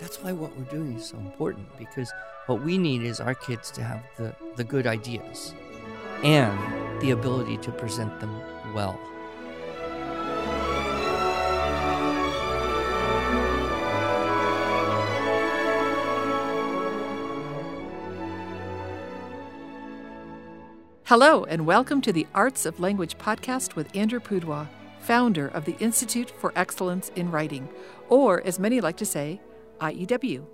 That's why what we're doing is so important because what we need is our kids to have the, the good ideas and the ability to present them well. Hello, and welcome to the Arts of Language podcast with Andrew Pudewa, founder of the Institute for Excellence in Writing, or as many like to say, IEW.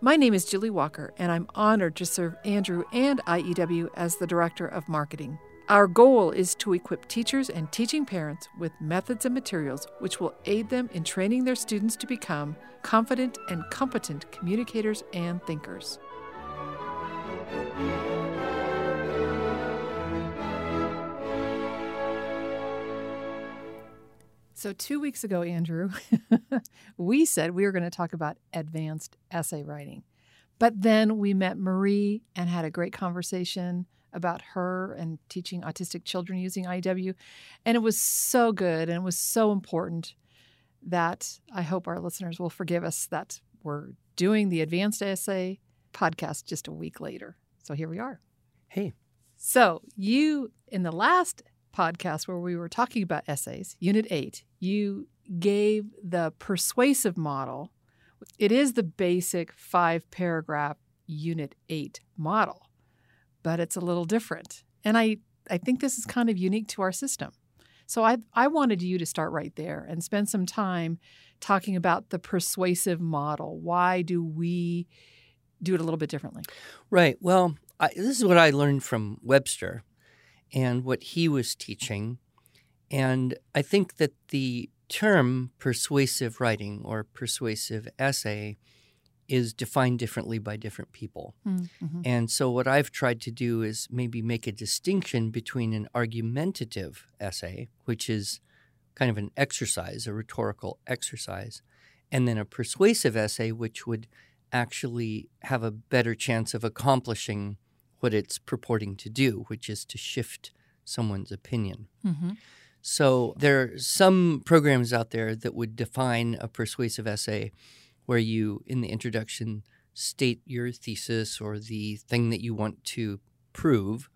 My name is Julie Walker, and I'm honored to serve Andrew and IEW as the Director of Marketing. Our goal is to equip teachers and teaching parents with methods and materials which will aid them in training their students to become confident and competent communicators and thinkers. So, two weeks ago, Andrew, we said we were going to talk about advanced essay writing. But then we met Marie and had a great conversation about her and teaching autistic children using IEW. And it was so good and it was so important that I hope our listeners will forgive us that we're doing the advanced essay podcast just a week later. So here we are. Hey. So, you in the last podcast where we were talking about essays, Unit 8, you gave the persuasive model. It is the basic five paragraph Unit 8 model, but it's a little different. And I, I think this is kind of unique to our system. So I, I wanted you to start right there and spend some time talking about the persuasive model. Why do we do it a little bit differently? Right. Well, I, this is what I learned from Webster and what he was teaching. And I think that the term persuasive writing or persuasive essay is defined differently by different people. Mm-hmm. And so, what I've tried to do is maybe make a distinction between an argumentative essay, which is kind of an exercise, a rhetorical exercise, and then a persuasive essay, which would actually have a better chance of accomplishing what it's purporting to do, which is to shift someone's opinion. Mm-hmm. So there are some programs out there that would define a persuasive essay where you, in the introduction, state your thesis or the thing that you want to prove,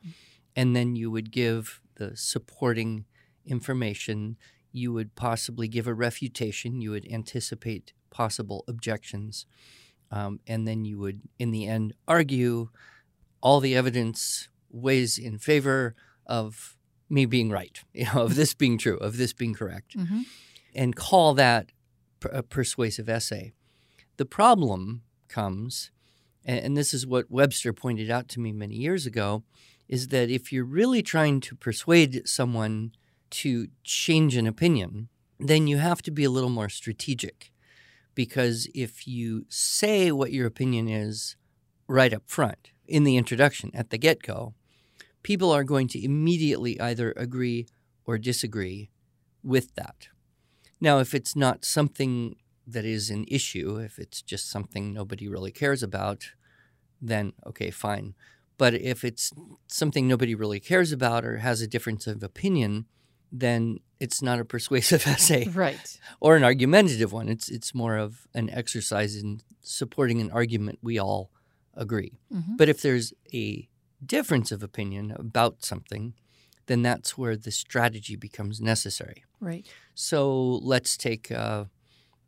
and then you would give the supporting information. You would possibly give a refutation. You would anticipate possible objections. Um, and then you would, in the end, argue all the evidence weighs in favor of me being right, you know, of this being true, of this being correct, mm-hmm. and call that a persuasive essay. The problem comes, and this is what Webster pointed out to me many years ago, is that if you're really trying to persuade someone to change an opinion, then you have to be a little more strategic. Because if you say what your opinion is right up front, in the introduction at the get go, people are going to immediately either agree or disagree with that. Now, if it's not something that is an issue, if it's just something nobody really cares about, then okay, fine. But if it's something nobody really cares about or has a difference of opinion, then it's not a persuasive essay, right? Or an argumentative one. It's it's more of an exercise in supporting an argument we all agree. Mm-hmm. But if there's a difference of opinion about something, then that's where the strategy becomes necessary. Right. So let's take a,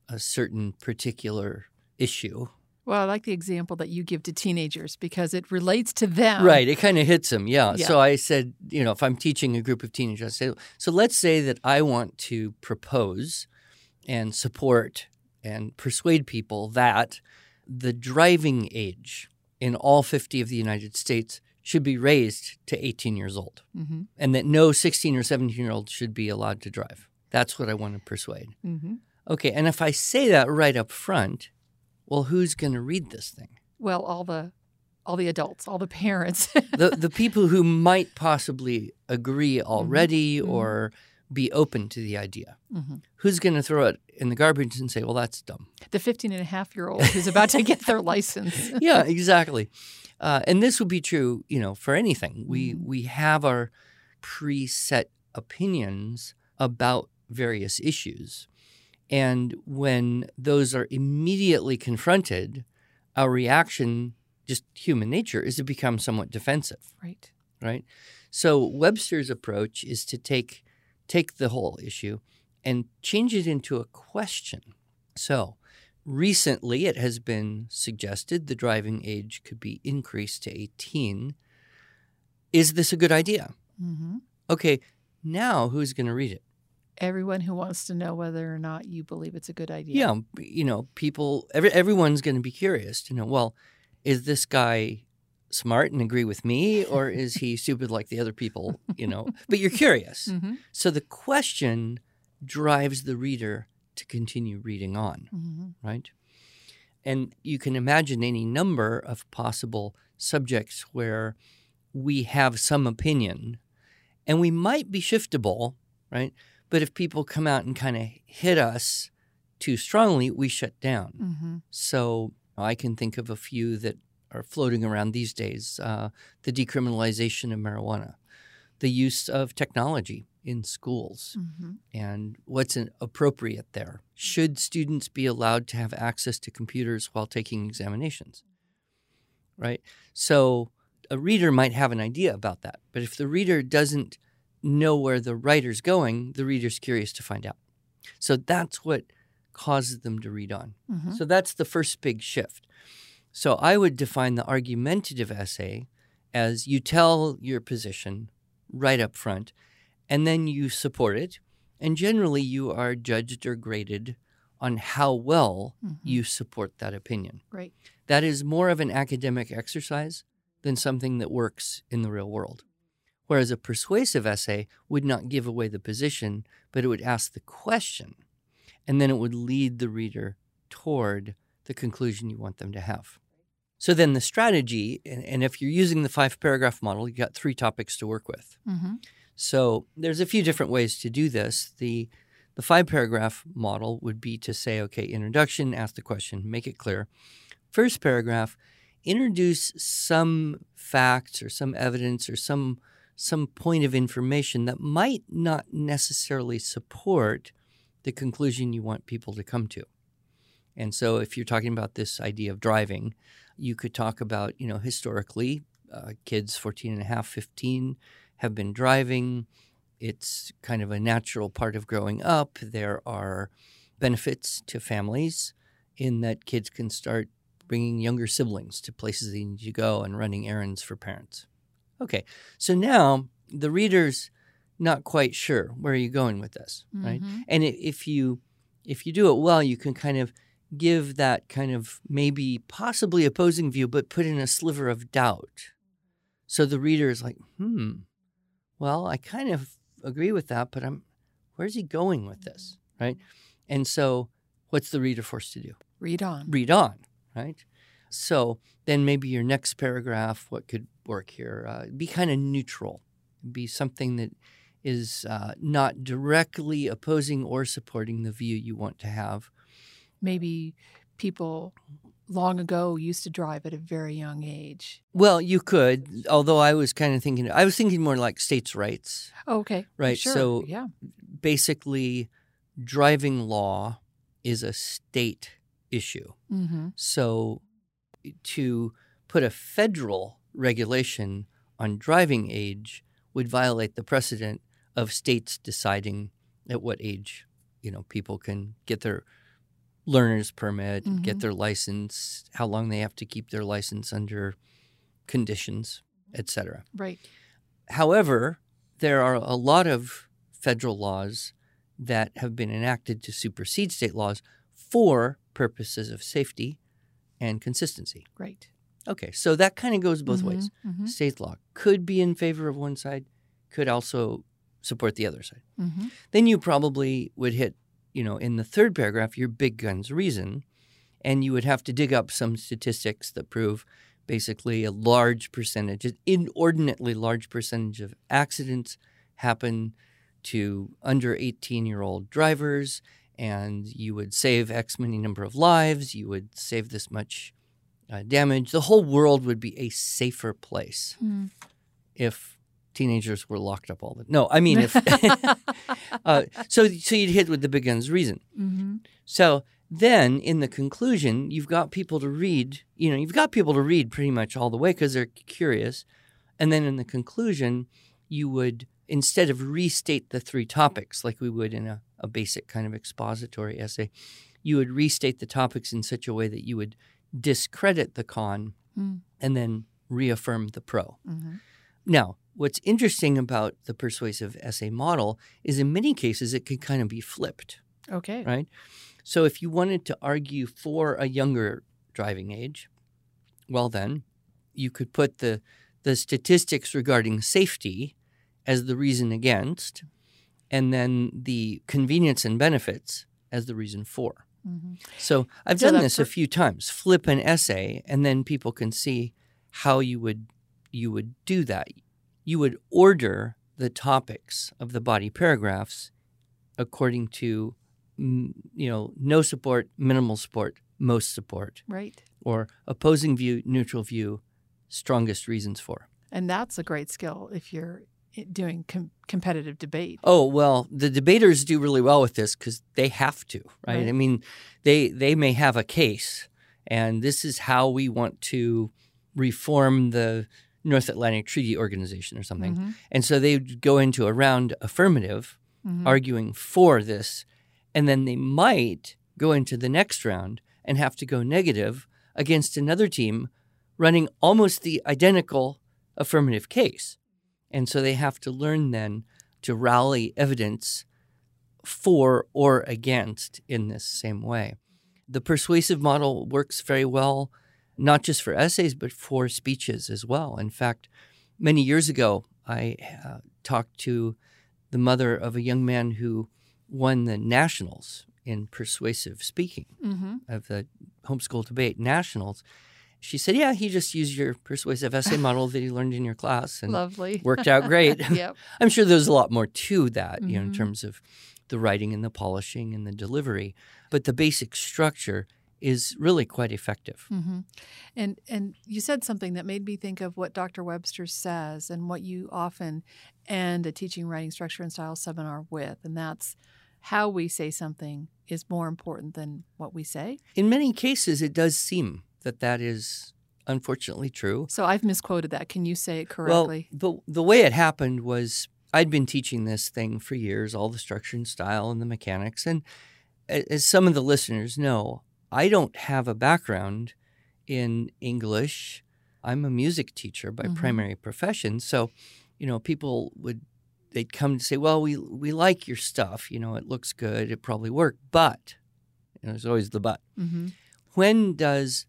a certain particular issue. Well, I like the example that you give to teenagers because it relates to them. Right. It kind of hits them. Yeah. yeah. So I said, you know, if I'm teaching a group of teenagers, I say, so let's say that I want to propose and support and persuade people that the driving age in all 50 of the United States should be raised to 18 years old, mm-hmm. and that no 16 or 17 year old should be allowed to drive. That's what I want to persuade. Mm-hmm. Okay, and if I say that right up front, well, who's going to read this thing? Well, all the all the adults, all the parents, the the people who might possibly agree mm-hmm. already mm-hmm. or be open to the idea. Mm-hmm. Who's going to throw it in the garbage and say, well, that's dumb? The 15 and a half year old who's about to get their license. yeah, exactly. Uh, and this would be true, you know, for anything. We, mm-hmm. we have our preset opinions about various issues. And when those are immediately confronted, our reaction, just human nature, is to become somewhat defensive, Right. right? So Webster's approach is to take take the whole issue and change it into a question. So recently it has been suggested the driving age could be increased to 18. Is this a good idea? hmm Okay, now who's going to read it? Everyone who wants to know whether or not you believe it's a good idea. Yeah, you know, people, every, everyone's going to be curious to know, well, is this guy smart and agree with me or is he stupid like the other people, you know? But you're curious. hmm So the question drives the reader to continue reading on, hmm right? And you can imagine any number of possible subjects where we have some opinion and we might be shiftable, right? But if people come out and kind of hit us too strongly, we shut down. hmm So I can think of a few that are floating around these days uh, the decriminalization of marijuana, the use of technology in schools, hmm and what's appropriate there. Should students be allowed to have access to computers while taking examinations? Right? So a reader might have an idea about that, but if the reader doesn't know where the writer's going, the reader's curious to find out. So that's what causes them to read on. hmm So that's the first big shift. So I would define the argumentative essay as you tell your position right up front, and then you support it. And generally, you are judged or graded on how well hmm you support that opinion. Right. That is more of an academic exercise than something that works in the real world. Whereas a persuasive essay would not give away the position, but it would ask the question, and then it would lead the reader toward the conclusion you want them to have. So then the strategy, and, and if you're using the five paragraph model, you've got three topics to work with. hmm So there's a few different ways to do this. The the five paragraph model would be to say, okay, introduction, ask the question, make it clear. First paragraph, introduce some facts or some evidence or some some point of information that might not necessarily support the conclusion you want people to come to. And so if you're talking about this idea of driving, you could talk about, you know, historically, uh, kids 14 and a half, 15 have been driving. It's kind of a natural part of growing up. There are benefits to families in that kids can start bringing younger siblings to places they need to go and running errands for parents. Okay, so now the reader's not quite sure where are you going with this, right? Mhm. And if you if you do it well, you can kind of give that kind of maybe possibly opposing view, but put in a sliver of doubt. So the reader is like, hmm, well, I kind of agree with that, but I'm where's he going with this? Right? And so what's the reader forced to do? Read on. Read on, right? So then maybe your next paragraph, what could work here? Uh, be kind of neutral, be something that is uh, not directly opposing or supporting the view you want to have. Maybe people long ago used to drive at a very young age. Well, you could, although I was kind of thinking, I was thinking more like states' rights. Oh, okay. Right, Sure. so- yeah. Basically, driving law is a state issue. hmm So to put a federal regulation on driving age would violate the precedent of states deciding at what age, you know, people can get their learner's permit, get Mhm. their license, how long they have to keep their license under conditions, etc. Right. However, there are a lot of federal laws that have been enacted to supersede state laws for purposes of safety and consistency. Right. Okay, so that kind of goes both ways. hmm State law could be in favor of one side, could also support the other side. hmm Then you probably would hit, you know, in the third paragraph, your big guns reason, and you would have to dig up some statistics that prove basically a large percentage, an inordinately large percentage of accidents happen to under 18 year old drivers, and you would save X many number of lives, you would save this much uh, damage. The whole world would be a safer place Mm. if teenagers were locked up all the no i mean if uh, so so you'd hit with the big guns reason mm-hmm. so then in the conclusion you've got people to read you know you've got people to read pretty much all the way because they're curious and then in the conclusion you would instead of restate the three topics like we would in a, a basic kind of expository essay you would restate the topics in such a way that you would discredit the con Mm. and then reaffirm the pro Mm-hmm. now, what's interesting about the persuasive essay model is in many cases it can kind of be flipped, Okay. right? So if you wanted to argue for a younger driving age, well then you could put the the statistics regarding safety as the reason against and then the convenience and benefits as the reason for. Mm-hmm. So I've So done this a few times. Flip an essay, and then people can see how you would you would do that. You would order the topics of the body paragraphs according to mm, you know no support, minimal support, most support, Right. or opposing view, neutral view, strongest reasons for. And that's a great skill if you're doing com- competitive debate. Oh well, the debaters do really well with this because they have to, right? Right. I mean, they they may have a case, and this is how we want to reform the North Atlantic Treaty Organization or something, Mhm. and so they would go into a round affirmative, Mhm. arguing for this, and then they might go into the next round and have to go negative against another team running almost the identical affirmative case. And so they have to learn then to rally evidence for or against in this same way. The persuasive model works very well, not just for essays, but for speeches as well. In fact, many years ago, I uh, talked to the mother of a young man who won the nationals in persuasive speaking Mhm. of the homeschool debate nationals. She said, Yeah, he just used your persuasive essay model that he learned in your class and Lovely. worked out great. yep. I'm sure there's a lot more to that, you know, in Mhm. terms of the writing and the polishing and the delivery. But the basic structure is really quite effective. hmm And and you said something that made me think of what Dr. Webster says and what you often end a teaching, writing, structure, and style seminar with, and that's how we say something is more important than what we say. In many cases, it does seem that that is unfortunately true. So I've misquoted that. Can you say it correctly? Well, the, the way it happened was I'd been teaching this thing for years, all the structure and style and the mechanics. And as some of the listeners know, I don't have a background in English. I'm a music teacher by Mhm. primary profession. So, you know, people would they'd come to say, "Well, we we like your stuff. You know, it looks good. It probably worked, but you know, there's always the but. mm-hmm. When does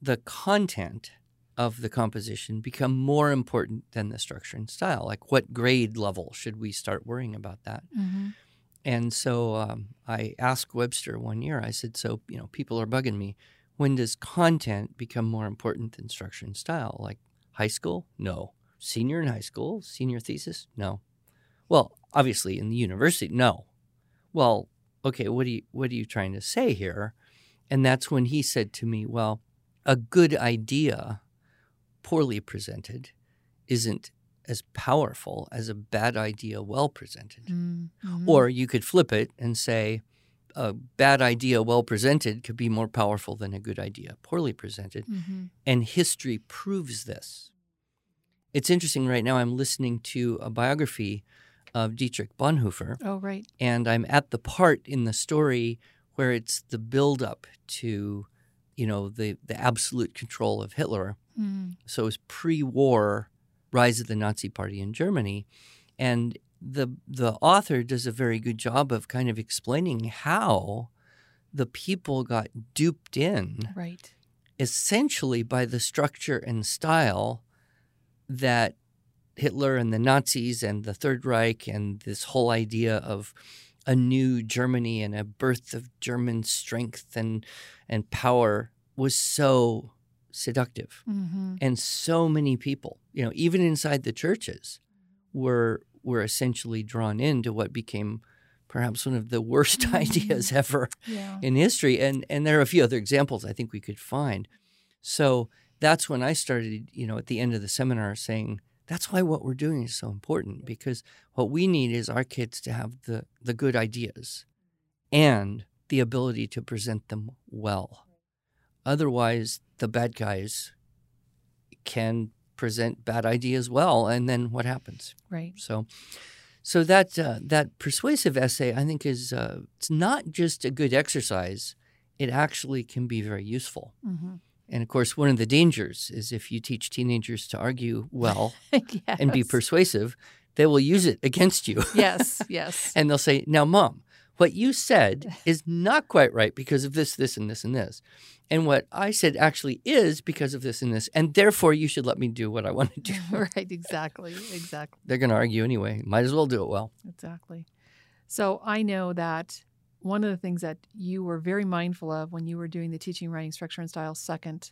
the content of the composition become more important than the structure and style? Like, what grade level should we start worrying about that? Mm-hmm. And so um, I asked Webster one year, I said, So, you know, people are bugging me. When does content become more important than structure and style? Like high school? No. Senior in high school? Senior thesis? No. Well, obviously in the university? No. Well, okay, what you, what are you trying to say here? And that's when he said to me, Well, a good idea, poorly presented, isn't as powerful as a bad idea, well presented. Mm-hmm. Or you could flip it and say a bad idea well presented could be more powerful than a good idea poorly presented. hmm And history proves this. It's interesting right now, I'm listening to a biography of Dietrich Bonhoeffer, Oh, right. and I'm at the part in the story where it's the buildup to, you know, the, the absolute control of Hitler Mm. so it was pre-war rise of the Nazi Party in Germany, and the the author does a very good job of kind of explaining how the people got duped in Right. essentially by the structure and style that Hitler and the Nazis and the Third Reich and this whole idea of a new Germany and a birth of German strength and and power was so seductive Mm-hmm. and so many people you know even inside the churches were were essentially drawn into what became perhaps one of the worst Mhm. ideas ever Yeah. in history and and there are a few other examples i think we could find so that's when i started you know at the end of the seminar saying That's why what we're doing is so important because what we need is our kids to have the, the good ideas and the ability to present them well. Otherwise, the bad guys can present bad ideas well, and then what happens? Right. So, so that uh, that persuasive essay, I think, is uh, it's not just a good exercise; it actually can be very useful. Mm-hmm. And of course, one of the dangers is if you teach teenagers to argue well yes. and be persuasive, they will use it against you. yes, yes. and they'll say, "Now, mom, what you said is not quite right because of this, this, and this, and this. And what I said actually is because of this and this. And therefore, you should let me do what I want to do. right, exactly, exactly. They're going to argue anyway. Might as well do it well. Exactly. So I know that one of the things that you were very mindful of when you were doing the teaching, writing, structure, and style second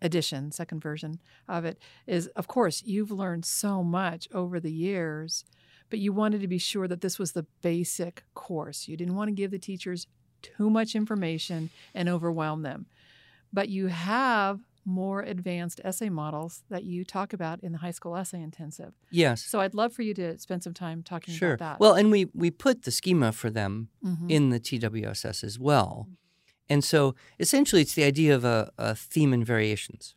edition, second version of it, is of course, you've learned so much over the years but you wanted to be sure that this was the basic course. You didn't want to give the teachers too much information and overwhelm them. But you have more advanced essay models that you talk about in the high school essay intensive. Yes. So I'd love for you to spend some time talking sure. about that. Well, and we we put the schema for them mm-hmm. in the TWSS as well. And so essentially it's the idea of a, a theme and variations.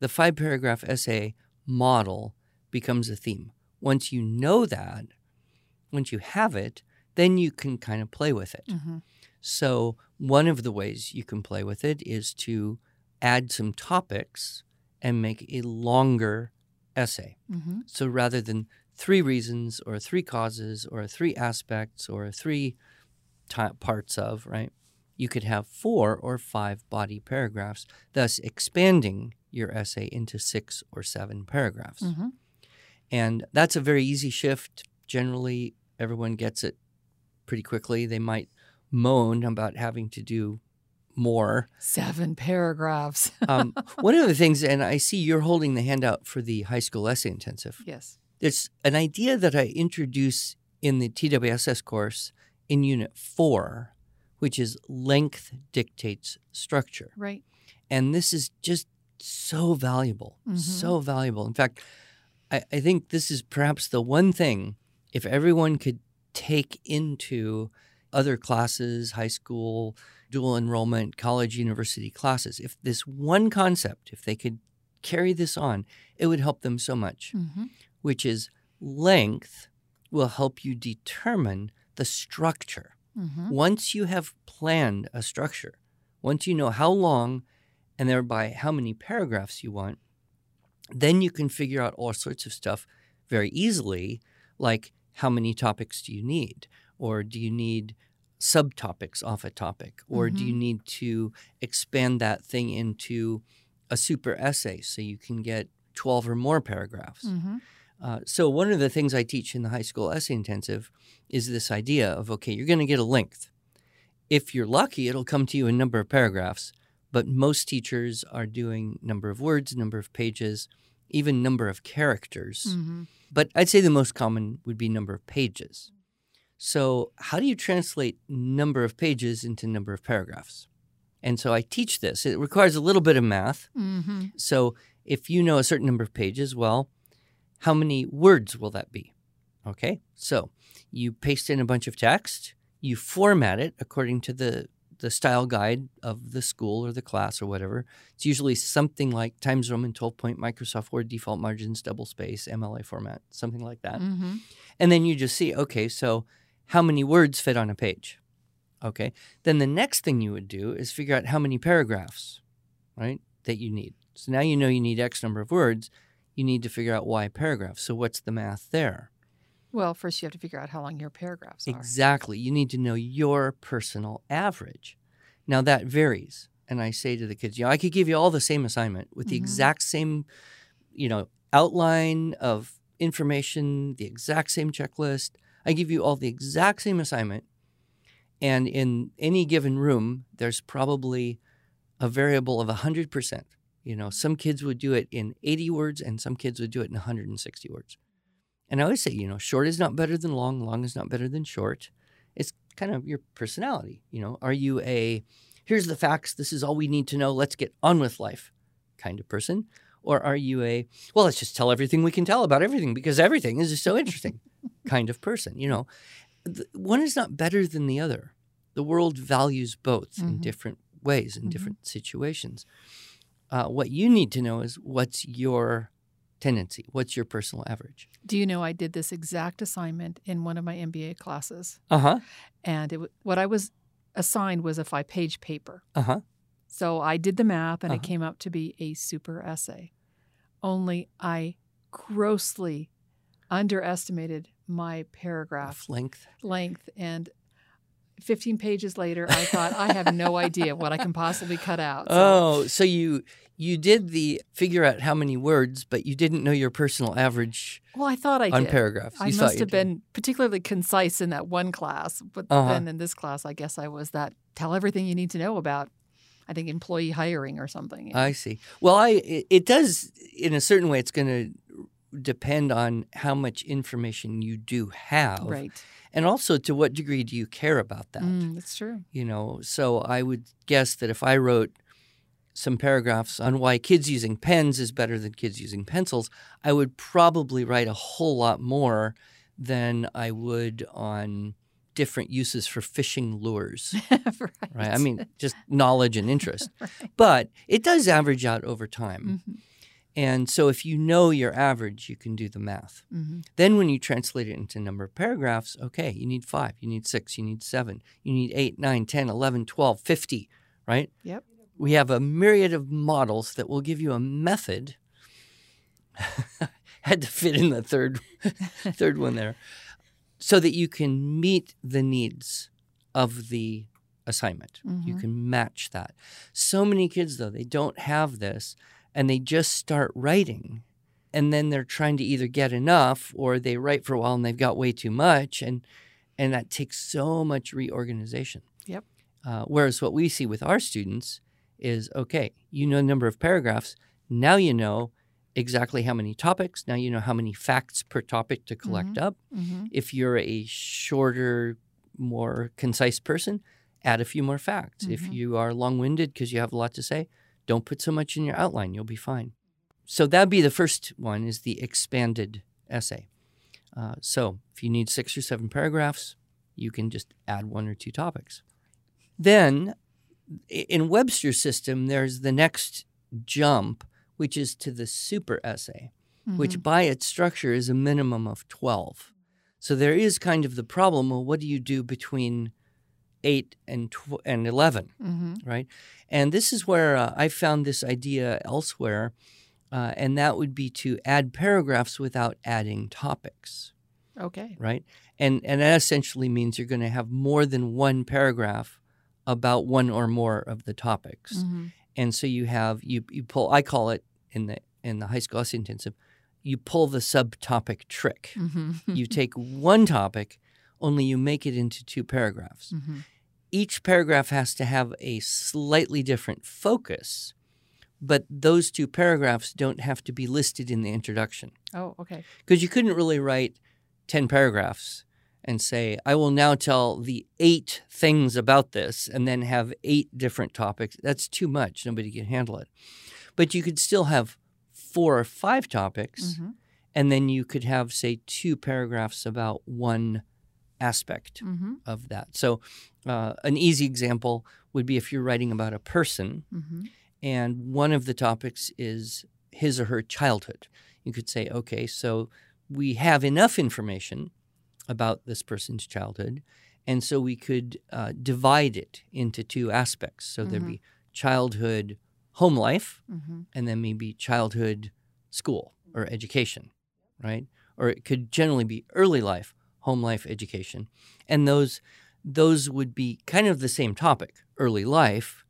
The five paragraph essay model becomes a theme once you know that, once you have it, then you can kind of play with it. Mm-hmm. So, one of the ways you can play with it is to add some topics and make a longer essay. Mm-hmm. So, rather than three reasons or three causes or three aspects or three t- parts of, right? You could have four or five body paragraphs, thus expanding your essay into six or seven paragraphs. Mm-hmm. And that's a very easy shift. Generally, everyone gets it pretty quickly. They might moan about having to do more. Seven paragraphs. um, one of the things, and I see you're holding the handout for the high school essay intensive. Yes. There's an idea that I introduce in the TWSS course in Unit 4, which is length dictates structure. Right. And this is just so valuable, mm-hmm. so valuable. In fact, I, I think this is perhaps the one thing, if everyone could take into other classes, high school, dual enrollment, college, university classes, if this one concept, if they could carry this on, it would help them so much, mm-hmm. which is length will help you determine the structure. Mm-hmm. Once you have planned a structure, once you know how long and thereby how many paragraphs you want, then you can figure out all sorts of stuff very easily, like how many topics do you need? Or do you need subtopics off a topic? Or mm-hmm. do you need to expand that thing into a super essay so you can get 12 or more paragraphs? Mm-hmm. Uh, so, one of the things I teach in the high school essay intensive is this idea of okay, you're going to get a length. If you're lucky, it'll come to you in number of paragraphs but most teachers are doing number of words, number of pages, even number of characters. Mm-hmm. But I'd say the most common would be number of pages. So, how do you translate number of pages into number of paragraphs? And so I teach this. It requires a little bit of math. Mm-hmm. So, if you know a certain number of pages, well, how many words will that be? Okay, so you paste in a bunch of text, you format it according to the the style guide of the school or the class or whatever. It's usually something like Times Roman 12 point Microsoft Word default margins, double space, MLA format, something like that. Mm-hmm. And then you just see, okay, so how many words fit on a page? Okay. Then the next thing you would do is figure out how many paragraphs, right, that you need. So now you know you need X number of words. You need to figure out Y paragraphs. So what's the math there? Well, first you have to figure out how long your paragraphs are. Exactly. You need to know your personal average. Now that varies. And I say to the kids, you know, I could give you all the same assignment with the Mhm. exact same, you know, outline of information, the exact same checklist. I give you all the exact same assignment. And in any given room, there's probably a variable of 100%. You know, some kids would do it in 80 words and some kids would do it in 160 words. And I always say, you know, short is not better than long, long is not better than short. It's kind of your personality. You know, are you a here's the facts, this is all we need to know, let's get on with life kind of person? Or are you a, well, let's just tell everything we can tell about everything because everything is just so interesting kind of person? You know, one is not better than the other. The world values both in Mhm. different ways, in Mhm. different situations. Uh, what you need to know is what's your tendency? What's your personal average? Do you know I did this exact assignment in one of my MBA classes, Uh huh. and it, what I was assigned was a five-page paper. Uh huh. So I did the math, and it Uh-huh. came out to be a super essay. Only I grossly underestimated my paragraph Length. length, and 15 pages later, I thought I have no idea what I can possibly cut out. So, Oh, so you you did the figure out how many words, but you didn't know your personal average well, I thought I on did. paragraphs. I You thought must have been particularly concise in that one class, but Uh-huh. then in this class, I guess I was that tell everything you need to know about, I think, employee hiring or something. I see. Well, I it does in a certain way. It's going to depend on how much information you do have, right. and also to what degree do you care about that. Mm, that's true. You know, so I would guess that if I wrote some paragraphs on why kids using pens is better than kids using pencils, I would probably write a whole lot more than I would on different uses for fishing lures. right. Right? I mean, just knowledge and interest. Right. But it does average out over time. Mhm, And so if you know your average, you can do the math. mhm. Then when you translate it into number of paragraphs, okay, you need five, you need six, you need seven, you need eight, nine, 10, 11, 12, 50, right? Yep. We have a myriad of models that will give you a method. Had to fit in the third, third one there, so that you can meet the needs of the assignment. You Mhm. can match that. So many kids, though, they don't have this and they just start writing. And then they're trying to either get enough or they write for a while and they've got way too much. And, and that takes so much reorganization. Yep. Uh, whereas what we see with our students is okay, you know the number of paragraphs. Now you know exactly how many topics. Now you know how many facts per topic to collect up. Mhm. If you're a shorter, more concise person, add a few more facts. If Mhm. you are long winded because you have a lot to say, don't put so much in your outline. You'll be fine. So that'd be the first one is the expanded essay. Uh, so if you need six or seven paragraphs, you can just add one or two topics. Then in Webster's system, there's the next jump, which is to the super essay which Mhm. by its structure is a minimum of 12. So there is kind of the problem well, what do you do between 8 and, tw- and 11, Mhm. right? And this is where uh, I found this idea elsewhere, uh, and that would be to add paragraphs without adding topics, Okay. right? And, and that essentially means you're going to have more than one paragraph about one or more of the topics Mhm. and so you have you you pull I call it in the in the high school essay intensive you pull the subtopic trick. Mhm. you take one topic, only you make it into two paragraphs. Mhm. Each paragraph has to have a slightly different focus, but those two paragraphs don't have to be listed in the introduction Oh, okay. because you couldn't really write 10 paragraphs and say, I will now tell the eight things about this and then have eight different topics. That's too much. Nobody can handle it. But you could still have four or five topics, Mhm. and then you could have, say, two paragraphs about one aspect Mhm. of that. So, uh, an easy example would be if you're writing about a person Mhm. and one of the topics is his or her childhood. You could say, okay, so we have enough information about this person's childhood, and so we could uh, divide it into two aspects. So there'd Mhm. be childhood home life, Mhm. and then maybe childhood school or education, right? Or it could generally be early life, home life, education, and those those would be kind of the same topic, early life,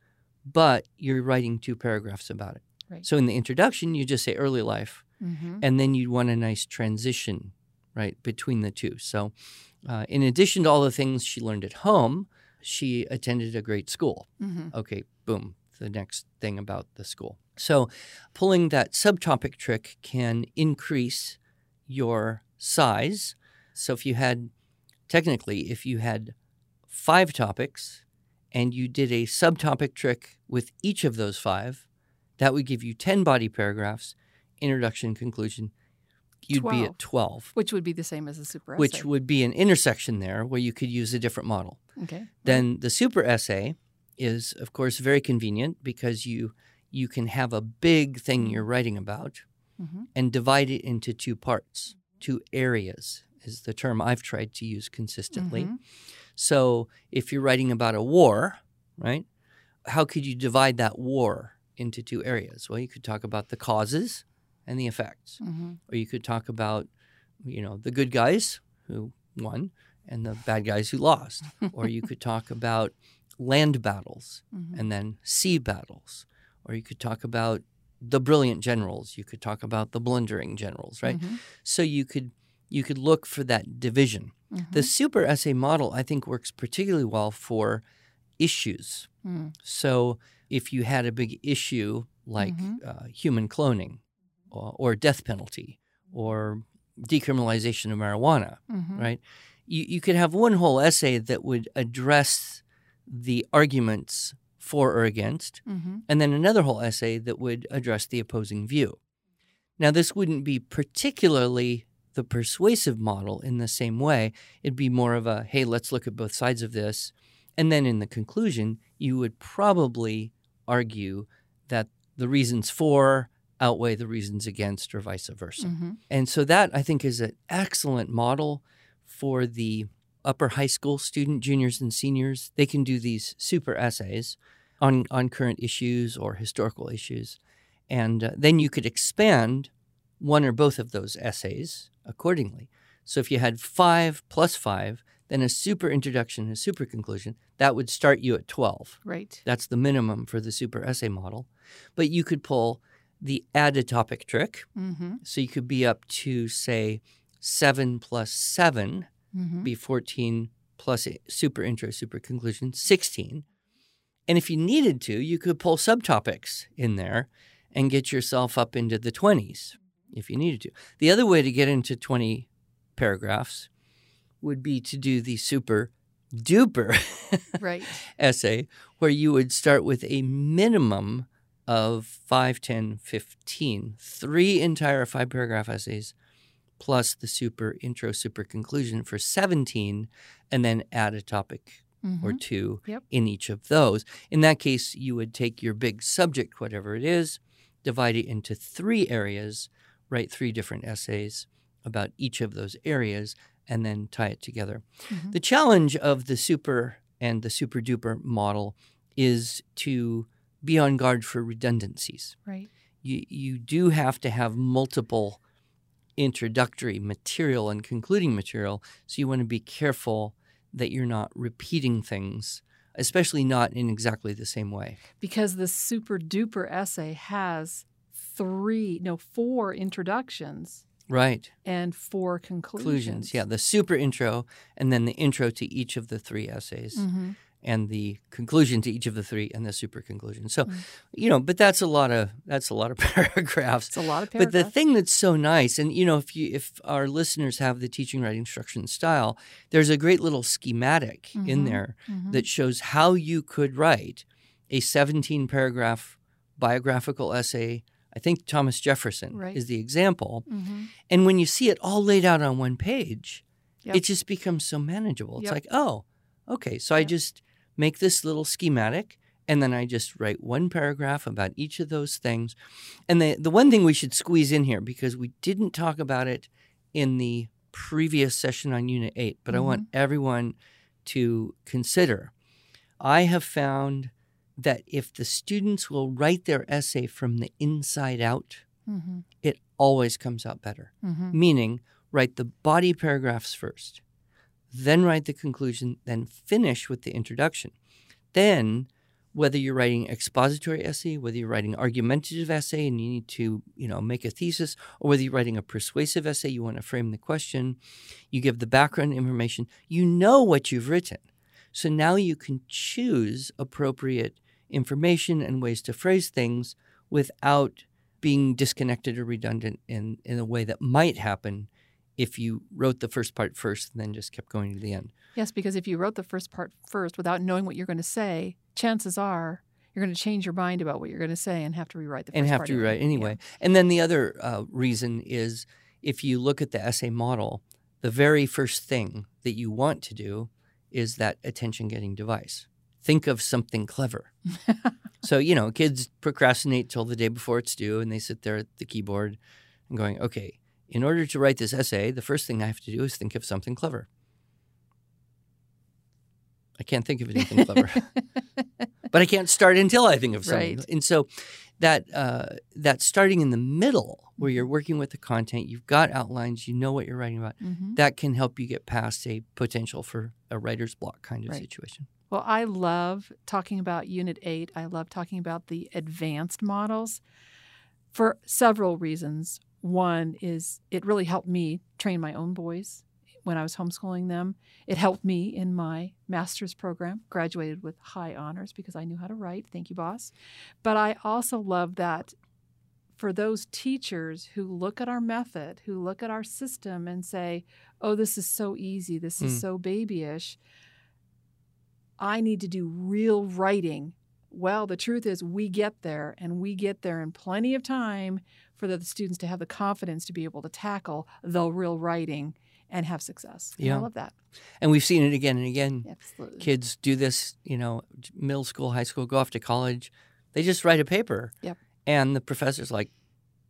but you're writing two paragraphs about it. Right. So in the introduction, you just say early life, Mhm. and then you'd want a nice transition, right, between the two. So, uh, in addition to all the things she learned at home, she attended a great school. Mhm. Okay, boom, the next thing about the school. So, pulling that subtopic trick can increase your size. So, if you had, technically, if you had five topics and you did a subtopic trick with each of those five, that would give you 10 body paragraphs introduction, conclusion, you'd be 12. at 12, Which would be the same as a super essay. which would be an intersection there where you could use a different model. okay. Then the super essay is, of course, very convenient because you you can have a big thing you're writing about Mhm. and divide it into two parts, two areas is the term I've tried to use consistently. Mhm. So if you're writing about a war, right, how could you divide that war into two areas? Well, you could talk about the causes and the effects, Mhm. or you could talk about, you know, the good guys who won and the bad guys who lost, or you could talk about land battles Mhm. and then sea battles, or you could talk about the brilliant generals. You could talk about the blundering generals, right? Mhm. So you could you could look for that division. Mhm. The super essay model, I think, works particularly well for issues. Mm. So if you had a big issue like Mhm. uh, human cloning or, or death penalty or decriminalization of marijuana, Mhm. right? You, you could have one whole essay that would address the arguments for or against, Mhm. and then another whole essay that would address the opposing view. Now, this wouldn't be particularly the persuasive model in the same way. It'd be more of a, hey, let's look at both sides of this. And then in the conclusion, you would probably argue that the reasons for outweigh the reasons against, or vice versa. Mhm. And so that I think is an excellent model for the upper high school student, juniors and seniors. They can do these super essays on, on current issues or historical issues. And uh, then you could expand one or both of those essays accordingly. So if you had five plus five, then a super introduction, a super conclusion, that would start you at 12. Right. That's the minimum for the super essay model. But you could pull the add a topic trick. Mm-hmm. So you could be up to, say, seven plus seven, Mm-hmm. be 14 plus super intro, super conclusion, 16. And if you needed to, you could pull subtopics in there and get yourself up into the 20s if you needed to. The other way to get into 20 paragraphs would be to do the super duper Right. essay where you would start with a minimum of 5, 10, 15, three entire five paragraph essays plus the super intro, super conclusion for 17, and then add a topic or Mhm. two Yep. in each of those. In that case, you would take your big subject, whatever it is, divide it into three areas, write three different essays about each of those areas, and then tie it together. Mhm. The challenge of the super and the super duper model is to be on guard for redundancies. Right. You, you do have to have multiple introductory material and concluding material, so you want to be careful that you're not repeating things, especially not in exactly the same way. Because the super duper essay has three, no, four introductions Right. and four conclusions. Conclusions. Yeah, the super intro and then the intro to each of the three essays. Mm-hmm. and the conclusion to each of the three and the super conclusion. So, Mm. you know, but that's a lot of that's a lot of paragraphs. It's a lot of paragraphs. But the thing that's so nice, and you know, if you if our listeners have the teaching writing instruction style, there's a great little schematic in Mhm. there Mhm. that shows how you could write a 17 paragraph biographical essay. I think Thomas Jefferson Right. is the example. Mhm. And when you see it all laid out on one page, Yep. it just becomes so manageable. It's Yep. like, oh, okay, so I just make this little schematic and then I just write one paragraph about each of those things. And the, the one thing we should squeeze in here, because we didn't talk about it in the previous session on Unit 8, but I want Mm-hmm. everyone to consider. I have found that if the students will write their essay from the inside out, Mhm. it always comes out better Mhm. meaning write the body paragraphs first, then write the conclusion, then finish with the introduction. Then, whether you're writing expository essay, whether you're writing argumentative essay and you need to, you know, make a thesis, or whether you're writing a persuasive essay, you want to frame the question, you give the background information, you know what you've written. So now you can choose appropriate information and ways to phrase things without being disconnected or redundant in, in a way that might happen if you wrote the first part first and then just kept going to the end. Yes, because if you wrote the first part first without knowing what you're going to say, chances are you're going to change your mind about what you're going to say and have to rewrite the first and have to rewrite anyway. And then the other uh, reason is if you look at the essay model, the very first thing that you want to do is that attention getting device. Think of something clever. so, you know, kids procrastinate till the day before it's due and they sit there at the keyboard and going, okay, in order to write this essay, the first thing I have to do is think of something clever. I can't think of anything clever, but I can't start until I think of something. Right. And so that uh, that starting in the middle, where you're working with the content, you've got outlines, you know what you're writing about. Mhm. That can help you get past a potential for a writer's block kind of Right. situation. Well, I love talking about Unit 8. I love talking about the advanced models for several reasons. One is it really helped me train my own boys when I was homeschooling them. It helped me in my master's program, graduated with high honors because I knew how to write. Thank you, boss. But I also love that for those teachers who look at our method, who look at our system and say, oh, this is so easy, this is Mm. so babyish. I need to do real writing. Well, the truth is, we get there and we get there in plenty of time for the students to have the confidence to be able to tackle the real writing and have success. And Yeah. I love that. And we've seen it again and again. Absolutely. Kids do this, you know, middle school, high school, go off to college. They just write a paper. Yep. And the professor's like,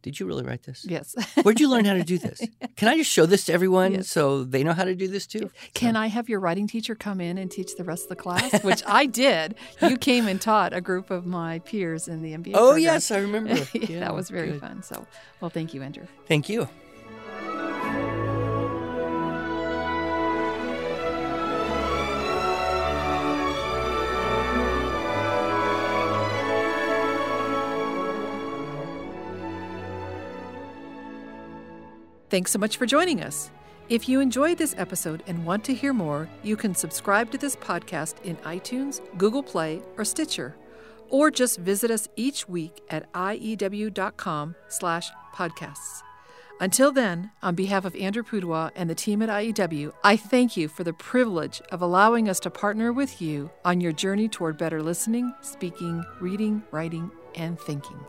Did you really write this? Yes. Where'd you learn how to do this? Can I just show this to everyone Yes. so they know how to do this too? Can I have your writing teacher come in and teach the rest of the class? Which I did. You came and taught a group of my peers in the MBA. Oh, program. yes, I remember. Yeah, that was very good. fun. So, well, thank you, Andrew. Thank you. Thanks so much for joining us. If you enjoyed this episode and want to hear more, you can subscribe to this podcast in iTunes, Google Play, or Stitcher, or just visit us each week at iew.com slash podcasts. Until then, on behalf of Andrew Pudewa and the team at IEW, I thank you for the privilege of allowing us to partner with you on your journey toward better listening, speaking, reading, writing, and thinking.